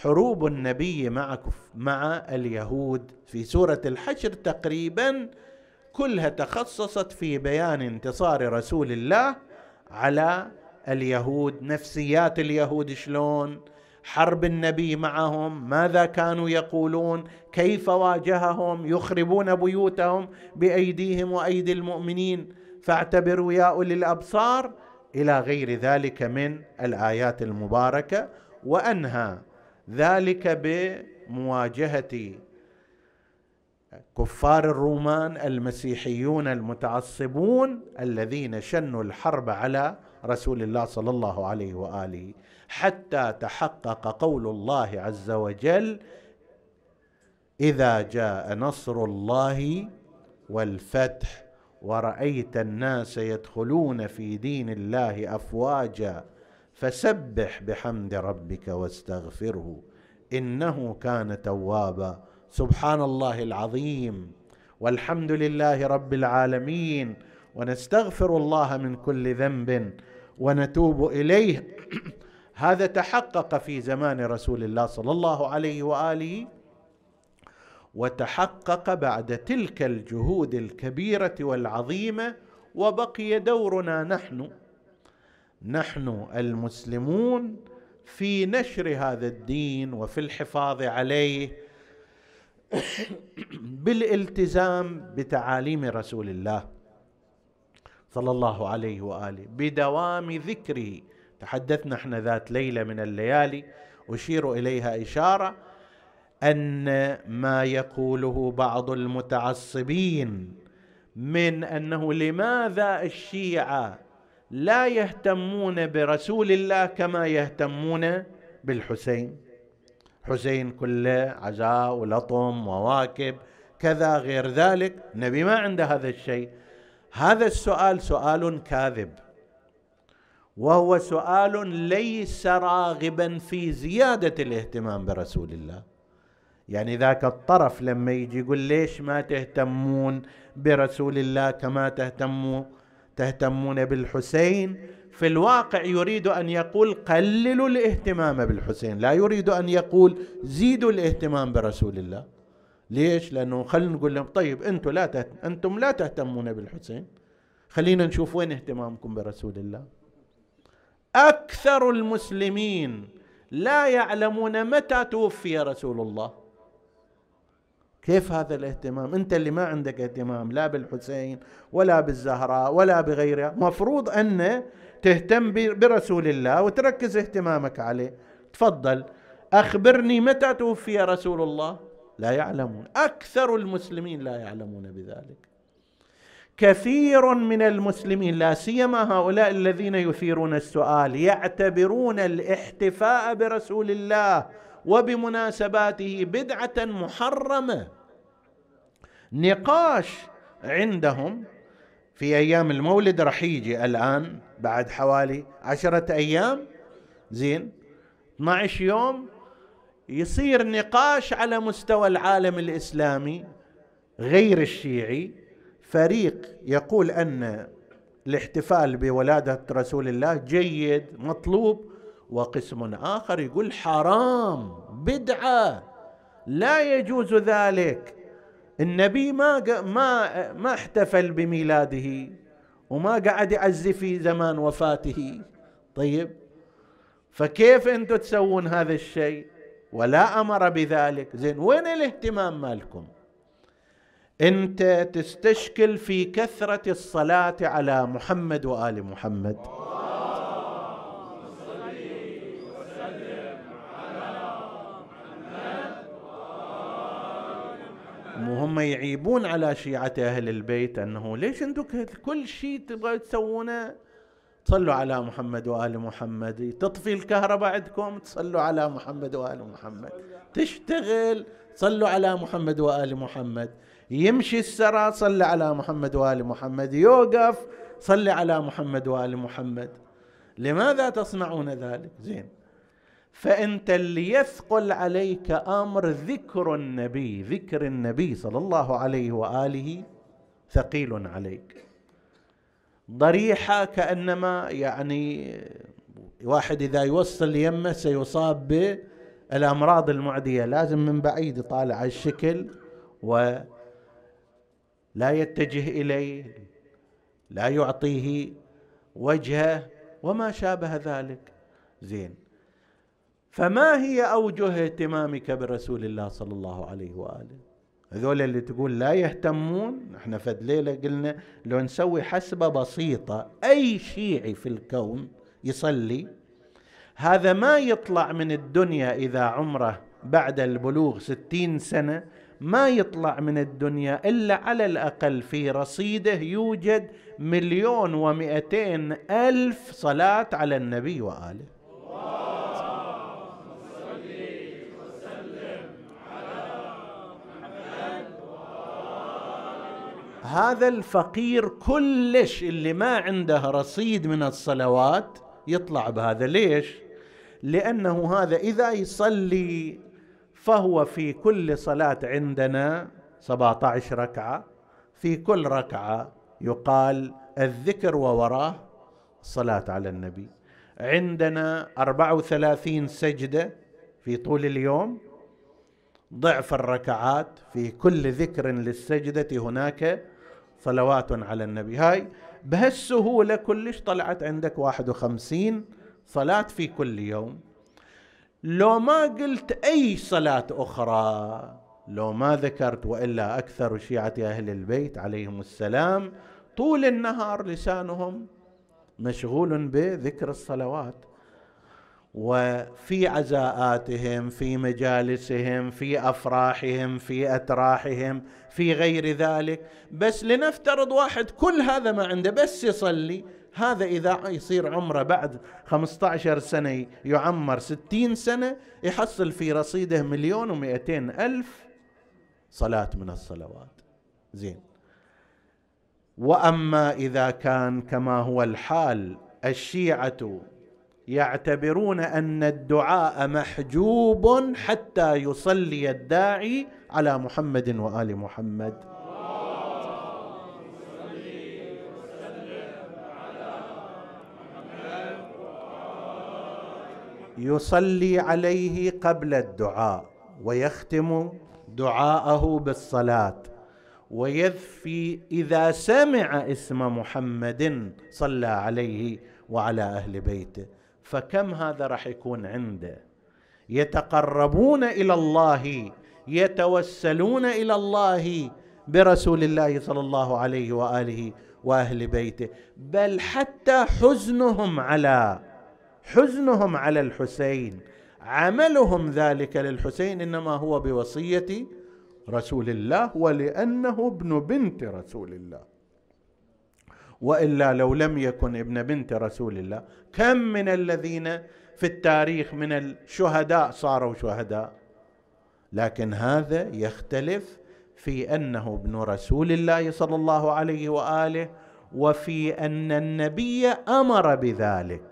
حروب النبي مع مع اليهود في سورة الحشر تقريبا كلها تخصصت في بيان انتصار رسول الله على اليهود نفسيات اليهود شلون حرب النبي معهم ماذا كانوا يقولون كيف واجههم يخربون بيوتهم بأيديهم وأيدي المؤمنين. فاعتبروا يا أولي الأبصار إلى غير ذلك من الآيات المباركة. وأنهى ذلك بمواجهة كفار الرومان المسيحيون المتعصبون الذين شنوا الحرب على رسول الله صلى الله عليه وآله حتى تحقق قول الله عز وجل إذا جاء نصر الله والفتح ورأيت الناس يدخلون في دين الله أفواجا فسبح بحمد ربك واستغفره إنه كان توابا. سبحان الله العظيم. والحمد لله رب العالمين. ونستغفر الله من كل ذنب ونتوب إليه. هذا تحقق في زمان رسول الله صلى الله عليه وآله وتحقق بعد تلك الجهود الكبيرة والعظيمة وبقي دورنا نحن نحن المسلمون في نشر هذا الدين وفي الحفاظ عليه بالالتزام بتعاليم رسول الله صلى الله عليه وآله بدوام ذكره. تحدثنا إحنا ذات ليلة من الليالي أشير إليها إشارة أن ما يقوله بعض المتعصبين من أنه لماذا الشيعة لا يهتمون برسول الله كما يهتمون بالحسين. حسين كله عزاء ولطم وواكب كذا غير ذلك. النبي ما عنده هذا الشيء. هذا السؤال سؤال كاذب. وهو سؤال ليس راغبا في زيادة الاهتمام برسول الله. يعني ذاك الطرف لما يجي يقول ليش ما تهتمون برسول الله كما تهتموا تهتمون بالحسين. في الواقع يريد أن يقول قللوا الاهتمام بالحسين لا يريد أن يقول زيدوا الاهتمام برسول الله. ليش؟ لأنه خلينا نقول لهم طيب أنتم لا. أنتم لا تهتمون بالحسين. خلينا نشوف وين اهتمامكم برسول الله. أكثر المسلمين لا يعلمون متى توفي رسول الله. كيف هذا الاهتمام؟ انت اللي ما عندك اهتمام لا بالحسين ولا بالزهراء ولا بغيرها. مفروض أن تهتم برسول الله وتركز اهتمامك عليه. تفضل. أخبرني متى توفي رسول الله؟ لا يعلمون. أكثر المسلمين لا يعلمون بذلك. كثير من المسلمين لا سيما هؤلاء الذين يثيرون السؤال يعتبرون الاحتفاء برسول الله وبمناسباته بدعة محرمة. نقاش عندهم في أيام المولد رح يجي الآن بعد حوالي عشرة أيام. زين. 12 يوم يصير نقاش على مستوى العالم الإسلامي غير الشيعي. فريق يقول أن الاحتفال بولادة رسول الله جيد مطلوب وقسم آخر يقول حرام بدعة لا يجوز ذلك. النبي ما ما ما احتفل بميلاده وما قعد يعزي في زمان وفاته. طيب فكيف أنتم تسوون هذا الشيء؟ ولا أمر بذلك. زين وين الاهتمام مالكم؟ انت تستشكل في كثرة الصلاة على محمد وآل محمد. وهم يعيبون على شيعة أهل البيت أنه ليش أنتم كل شيء تبغى تسوونه؟ تصلوا على محمد وآل محمد. تطفي الكهرباء عندكم؟ تصلوا على محمد وآل محمد. تشتغل؟ صلوا على محمد وآل محمد. يمشي السرى صلى على محمد وآل محمد. يوقف؟ صلي على محمد وآل محمد. لماذا تصنعون ذلك؟ زين. فأنت اللي يثقل عليك أمر ذكر النبي ذكر النبي صلى الله عليه وآله ثقيل عليك. ضريحة كأنما يعني واحد إذا يوصل يمه سيصاب بالأمراض المعدية لازم من بعيد يطالع الشكل ولا يتجه إليه لا يعطيه وجهه وما شابه ذلك. زين. فما هي أوجه اهتمامك برسول الله صلى الله عليه وآله؟ هذول اللي تقول لا يهتمون إحنا فد ليله قلنا لو نسوي حسبة بسيطة أي شيعي في الكون يصلي هذا ما يطلع من الدنيا إذا عمره بعد البلوغ ستين سنة ما يطلع من الدنيا إلا على الأقل في رصيده يوجد مليون ومئتين ألف صلاة على النبي وآله. هذا الفقير كلش اللي ما عنده رصيد من الصلوات يطلع بهذا. ليش؟ لأنه هذا إذا يصلي فهو في كل صلاة عندنا 17 ركعة. في كل ركعة يقال الذكر ووراه الصلاة على النبي. عندنا 34 سجدة في طول اليوم. ضعف الركعات في كل ذكر للسجدة هناك صلوات على النبي. هاي بهالسهولة كلش طلعت عندك واحد وخمسين صلاة في كل يوم. لو ما قلت أي صلاة أخرى لو ما ذكرت وإلا أكثر شيعة أهل البيت عليهم السلام طول النهار لسانهم مشغول بذكر الصلوات. وفي عزاءاتهم في مجالسهم في أفراحهم في أتراحهم في غير ذلك. بس لنفترض واحد كل هذا ما عنده بس يصلي هذا إذا يصير عمره بعد 15 سنة يعمر 60 سنة يحصل في رصيده مليون ومئتين ألف صلاة من الصلوات. زين. وأما إذا كان كما هو الحال الشيعة يعتبرون أن الدعاء محجوب حتى يصلي الداعي على محمد وآل محمد. يصلي عليه قبل الدعاء ويختم دعاءه بالصلاة ويذفي إذا سمع اسم محمد صلى عليه وعلى أهل بيته. فكم هذا راح يكون عنده؟ يتقربون إلى الله يتوسلون إلى الله برسول الله صلى الله عليه وآله وأهل بيته. بل حتى حزنهم على حزنهم على الحسين. عملهم ذلك للحسين إنما هو بوصية رسول الله ولأنه ابن بنت رسول الله. وإلا لو لم يكن ابن بنت رسول الله كم من الذين في التاريخ من الشهداء صاروا شهداء؟ لكن هذا يختلف في أنه ابن رسول الله صلى الله عليه وآله وفي أن النبي أمر بذلك.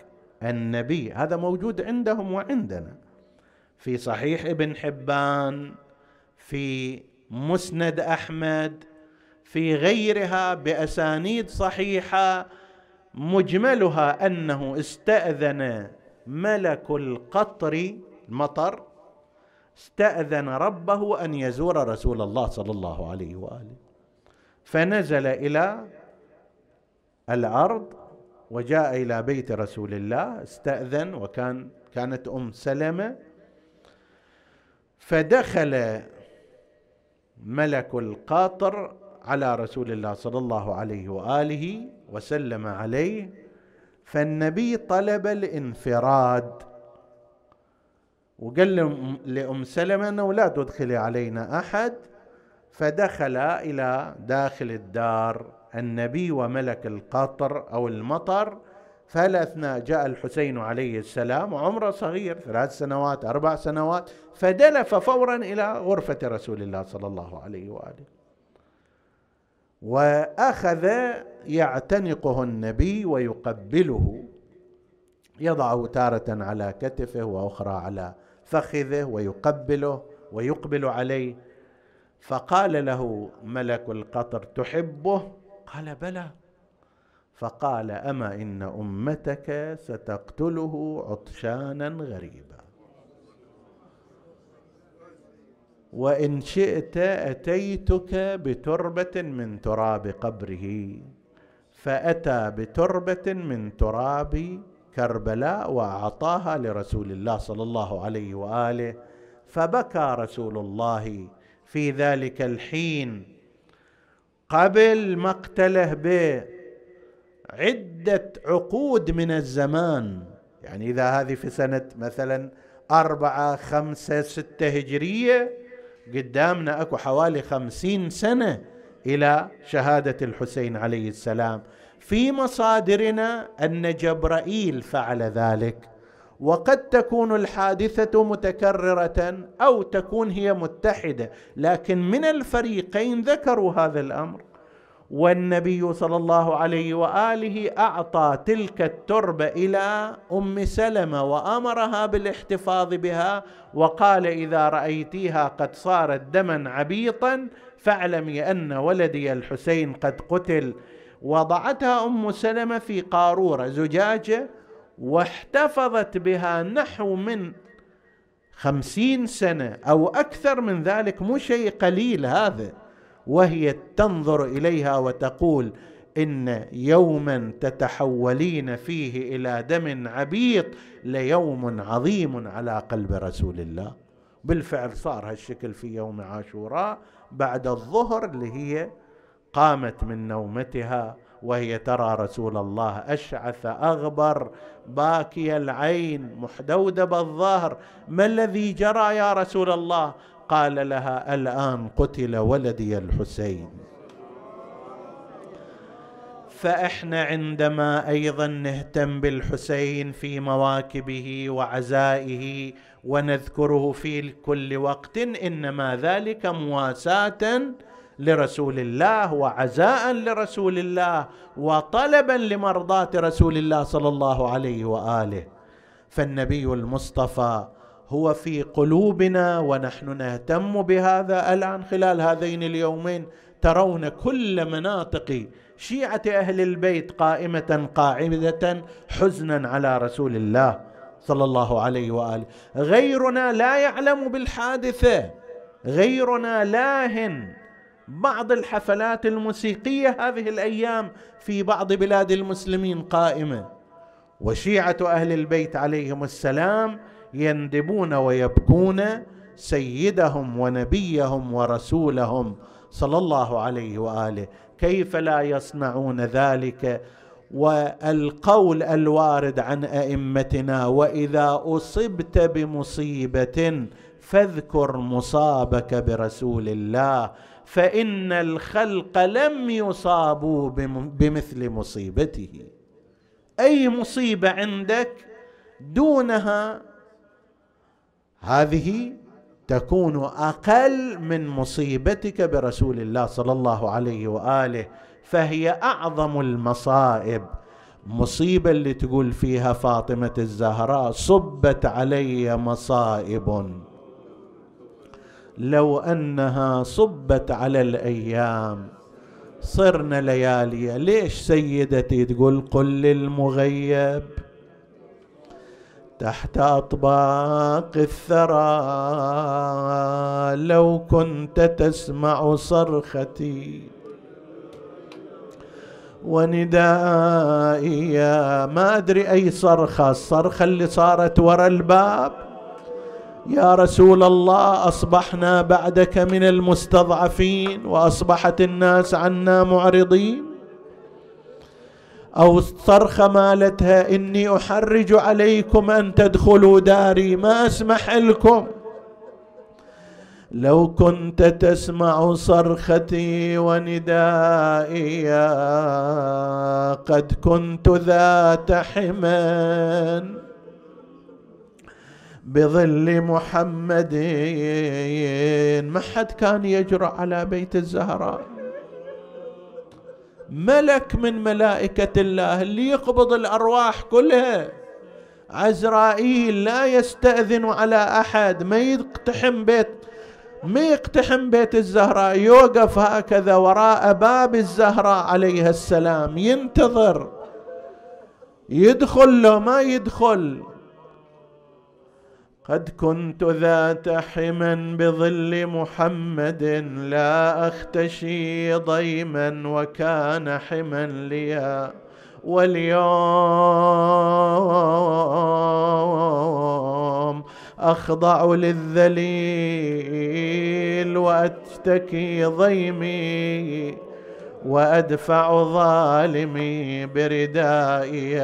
النبي هذا موجود عندهم وعندنا. في صحيح ابن حبان في مسند أحمد في غيرها بأسانيد صحيحة مجملها أنه استأذن ملك القطر المطر استأذن ربه أن يزور رسول الله صلى الله عليه وآله. فنزل إلى الأرض وجاء إلى بيت رسول الله استأذن وكان كانت أم سلمة. فدخل ملك القاطر على رسول الله صلى الله عليه وآله وسلم عليه فالنبي طلب الانفراد. وقال لأم سلمة أنه لا تدخلي علينا أحد فدخل إلى داخل الدار. النبي وملك القطر أو المطر فالأثناء جاء الحسين عليه السلام وعمره صغير ثلاث سنوات أربع سنوات فدلف فورا إلى غرفة رسول الله صلى الله عليه وآله. وأخذ يعتنقه النبي ويقبله. يضعه تارة على كتفه وأخرى على فخذه ويقبله ويقبل عليه. فقال له ملك القطر تحبه؟ قال بلى. فقال أما إن أمتك ستقتله عطشانا غريبا. وإن شئت أتيتك بتربة من تراب قبره. فأتى بتربة من تراب كربلاء وأعطاها لرسول الله صلى الله عليه وآله فبكى رسول الله في ذلك الحين. قبل مقتله بعده عقود من الزمان. يعني إذا هذه في سنة مثلا أربعة خمسة ستة هجرية قدامنا أكو حوالي خمسين سنة إلى شهادة الحسين عليه السلام. في مصادرنا أن جبرائيل فعل ذلك وقد تكون الحادثة متكررة أو تكون هي متحدة لكن من الفريقين ذكروا هذا الأمر. والنبي صلى الله عليه وآله أعطى تلك التربه إلى أم سلمة وأمرها بالاحتفاظ بها وقال إذا رأيتيها قد صارت دما عبيطا فاعلمي أن ولدي الحسين قد قتل. وضعتها أم سلمة في قارورة زجاجة واحتفظت بها نحو من خمسين سنة أو أكثر من ذلك مو شيء قليل هذا. وهي تنظر إليها وتقول إن يوما تتحولين فيه إلى دم عبيط ليوم عظيم على قلب رسول الله. بالفعل صار هالشكل في يوم عاشوراء بعد الظهر اللي هي قامت من نومتها وهي ترى رسول الله أشعث أغبر باكي العين محدودب الظهر ما الذي جرى يا رسول الله؟ قال لها الآن قتل ولدي الحسين. فإحنا عندما أيضا نهتم بالحسين في مواكبه وعزائه ونذكره في كل وقت إنما ذلك مواساة لرسول الله وعزاء لرسول الله وطلبا لمرضاة رسول الله صلى الله عليه وآله. فالنبي المصطفى هو في قلوبنا ونحن نهتم بهذا الآن خلال هذين اليومين. ترون كل مناطق شيعة أهل البيت قائمة قاعدة حزنا على رسول الله صلى الله عليه وآله. غيرنا لا يعلم بالحادثه غيرنا لاهن. بعض الحفلات الموسيقية هذه الأيام في بعض بلاد المسلمين قائمة. وشيعة أهل البيت عليهم السلام يندبون ويبكون سيدهم ونبيهم ورسولهم صلى الله عليه وآله. كيف لا يصنعون ذلك؟ والقول الوارد عن أئمتنا وإذا أصبت بمصيبة فاذكر مصابك برسول الله فإن الخلق لم يصابوا بمثل مصيبته. أي مصيبة عندك دونها هذه تكون أقل من مصيبتك برسول الله صلى الله عليه وآله فهي أعظم المصائب. مصيبة اللي تقول فيها فاطمة الزهراء صبت علي مصائب. لو أنها صبت على الأيام صرنا ليالي ليش سيدتي تقول قل للمغيب؟ تحت أطباق الثرى. لو كنت تسمع صرختي وندائي ما أدري أي صرخة. الصرخة اللي صارت ورا الباب يا رسول الله أصبحنا بعدك من المستضعفين وأصبحت الناس عنا معرضين. أو صرخه مالتها إني أحرج عليكم أن تدخلوا داري ما أسمح لكم. لو كنت تسمع صرختي وندائي قد كنت ذات حمان بظل محمد ما حد كان يجرؤ على بيت الزهراء. ملك من ملائكة الله اللي يقبض الأرواح كلها. عزرائيل لا يستأذن على أحد ما يقتحم بيت ما يقتحم بيت الزهراء يوقف هكذا وراء باب الزهراء عليها السلام ينتظر. يدخل له ما يدخل قد كنت ذات حما بظل محمد لا أختشي ضيما وكان حما لي واليوم أخضع للذليل وأتكي ضيمي وأدفع ظالمي بردائي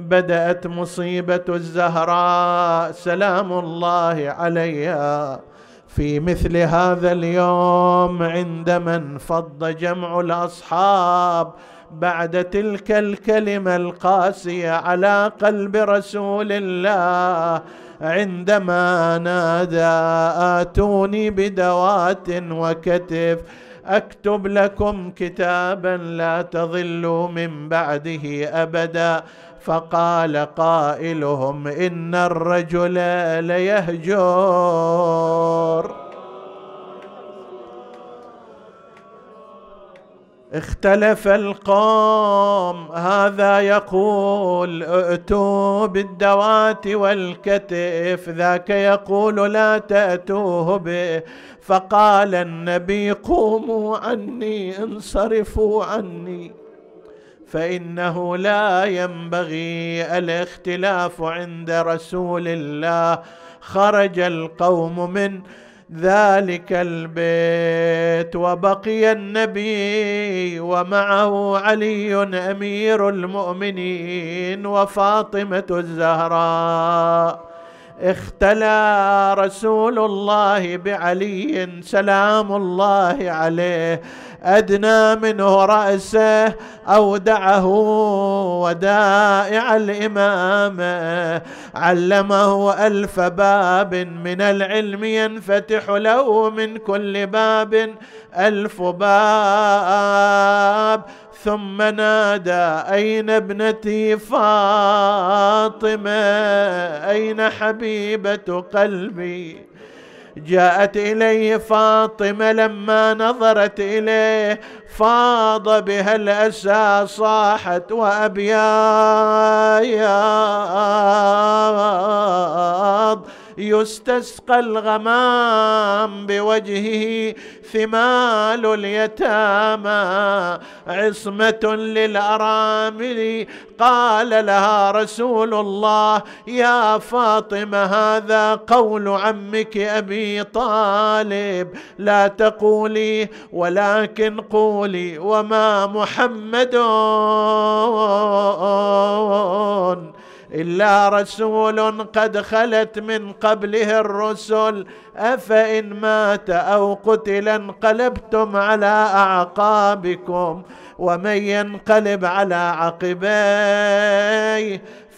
بدأت مصيبة الزهراء سلام الله عليها. في مثل هذا اليوم عندما انفض جمع الأصحاب بعد تلك الكلمة القاسية على قلب رسول الله عندما نادى آتوني بدوات وكتف أكتب لكم كتابا لا تضلوا من بعده أبدا. فقال قائلهم إن الرجل ليهجر. اختلف القوم. هذا يقول ائتوا بالدوات والكتف. ذاك يقول لا تأتوه به فقال النبي قوموا عني انصرفوا عني. فإنه لا ينبغي الاختلاف عند رسول الله. خرج القوم من ذلك البيت وبقي النبي ومعه علي أمير المؤمنين وفاطمة الزهراء. اختلى رسول الله بعلي سلام الله عليه. أدنى منه رأسه أودعه ودائع الإمامة علمه ألف باب من العلم ينفتح له من كل باب. ألف باب. ثم نادى أين ابنتي فاطمة؟ أين حبيبة قلبي؟ جاءت إليه فاطمة لما نظرت إليه فاض بها الأسى صاحت وأبياض. يستسقى الغمام بوجهه ثمال اليتامى. عصمة للأرامل قال لها رسول الله يا فاطمة هذا قول عمك أبي طالب. لا تقولي ولكن قولي وما محمد إلا رسول قد خلت من قبله الرسل أفإن مات أو قتل انقلبتم على أعقابكم ومن ينقلب على عقبيه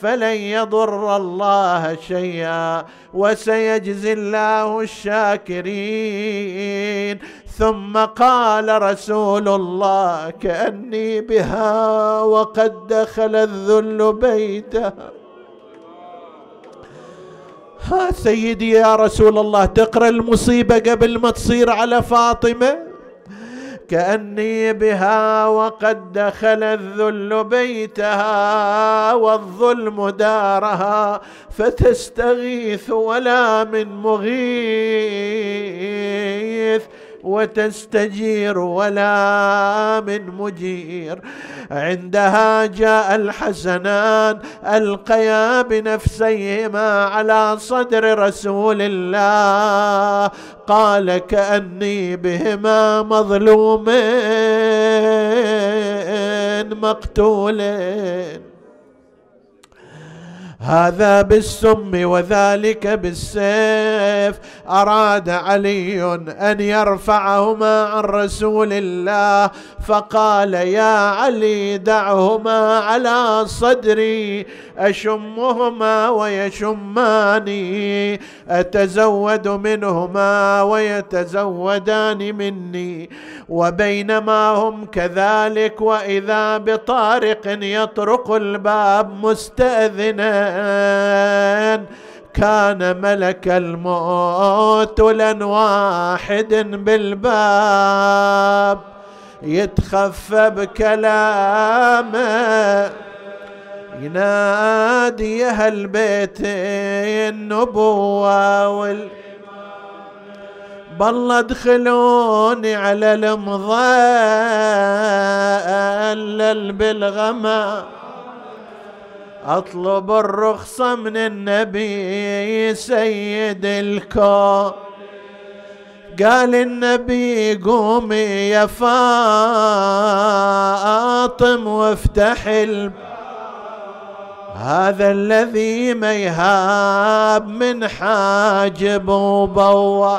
فلن يضر الله شيئا وسيجزي الله الشاكرين. ثم قال رسول الله كأني بها وقد دخل الذل بيتها ها سيدي يا رسول الله تقرأ المصيبة قبل ما تصير على فاطمة؟ كأني بها وقد دخل الذل بيتها والظلم دارها فتستغيث ولا من مغيث. وتستجير ولا من مجير. عندها جاء الحسنان ألقيا بنفسيهما على صدر رسول الله. قال كأني بهما مظلومين مقتولين. هذا بالسم وذلك بالسيف. أراد علي أن يرفعهما عن رسول الله فقال يا علي دعهما على صدري أشمهما ويشماني أتزود منهما ويتزودان مني وبينما هم كذلك وإذا بطارق يطرق الباب مستاذنا كان ملك الموت لن واحد بالباب يتخفى بكلامه ينادي أهل بيت النبوة وال بالله ادخلوني على المظلل بالغمام. أطلب الرخصة من النبي سيد الكون. قال النبي قومي يا فاطم وافتح الباب هذا الذي ما يهاب من حاجب وبوا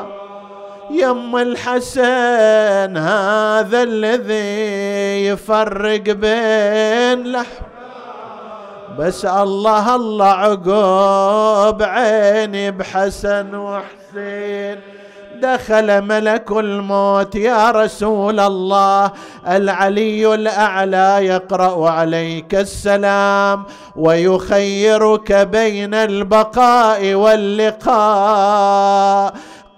يم الحسن هذا الذي يفرق بين لحم بس الله الله عقوب عيني بحسن وحسين. دخل ملك الموت يا رسول الله العلي الأعلى يقرأ عليك السلام ويخيرك بين البقاء واللقاء.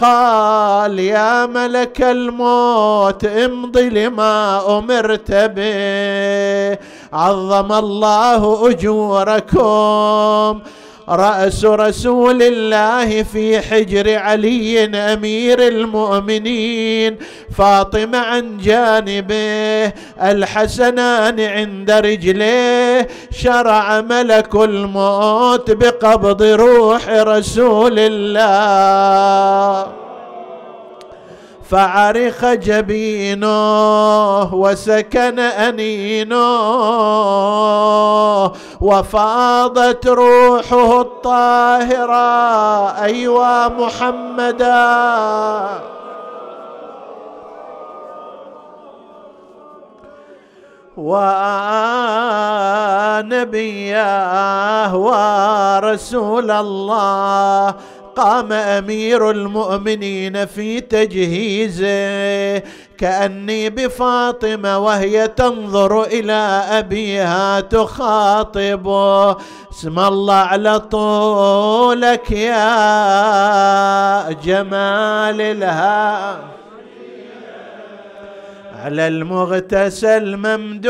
قال يا ملك الموت امضي لما أمرت به. عظم الله أجوركم. رأس رسول الله في حجر علي أمير المؤمنين. فاطمة عن جانبه الحسنان عند رجليه شرع ملك الموت بقبض روح رسول الله. فعرق جبينه وسكن أنينه وفاضت روحه الطاهرة. أيوا محمدا. ونبياه ورسول الله قام أمير المؤمنين في تجهيزه. كأني بفاطمة وهي تنظر إلى أبيها تخاطبه. اسم الله على طولك يا جمال الها على المغتسل ممدود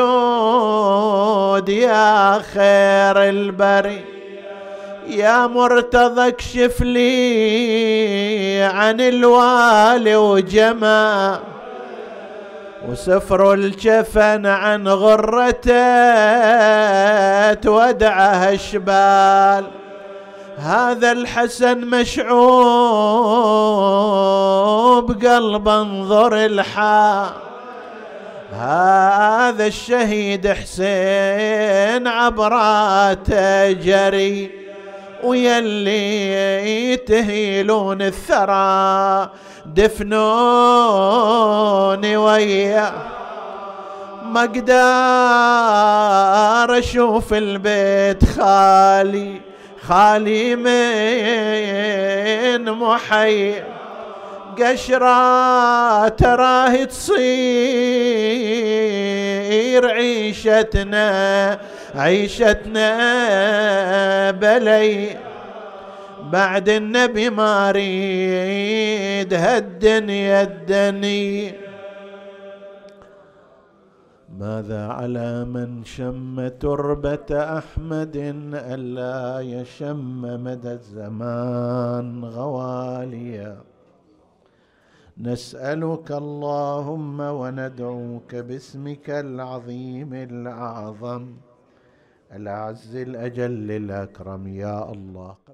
يا خير البري يا مرتضى اكشف لي عن الوالي وجمع وسفر الجفن عن غرته تودعه اشبال هذا الحسن مشعوب قلب انظر الحال. هذا الشهيد حسين عبراته جري ويلي تهيلون الثرى دفنوني ويا. ما أقدر أشوف البيت خالي خالي من محي. قشرة تراه تصير عيشتنا عيشتنا بلي. بعد النبي ما أريد هالدنيا الدني ماذا على من شم تربة أحمد ألا يشم مدى الزمان غواليا. نسألك اللهم وندعوك باسمك العظيم الأعظم. الأعز الأجل الأكرم يا الله.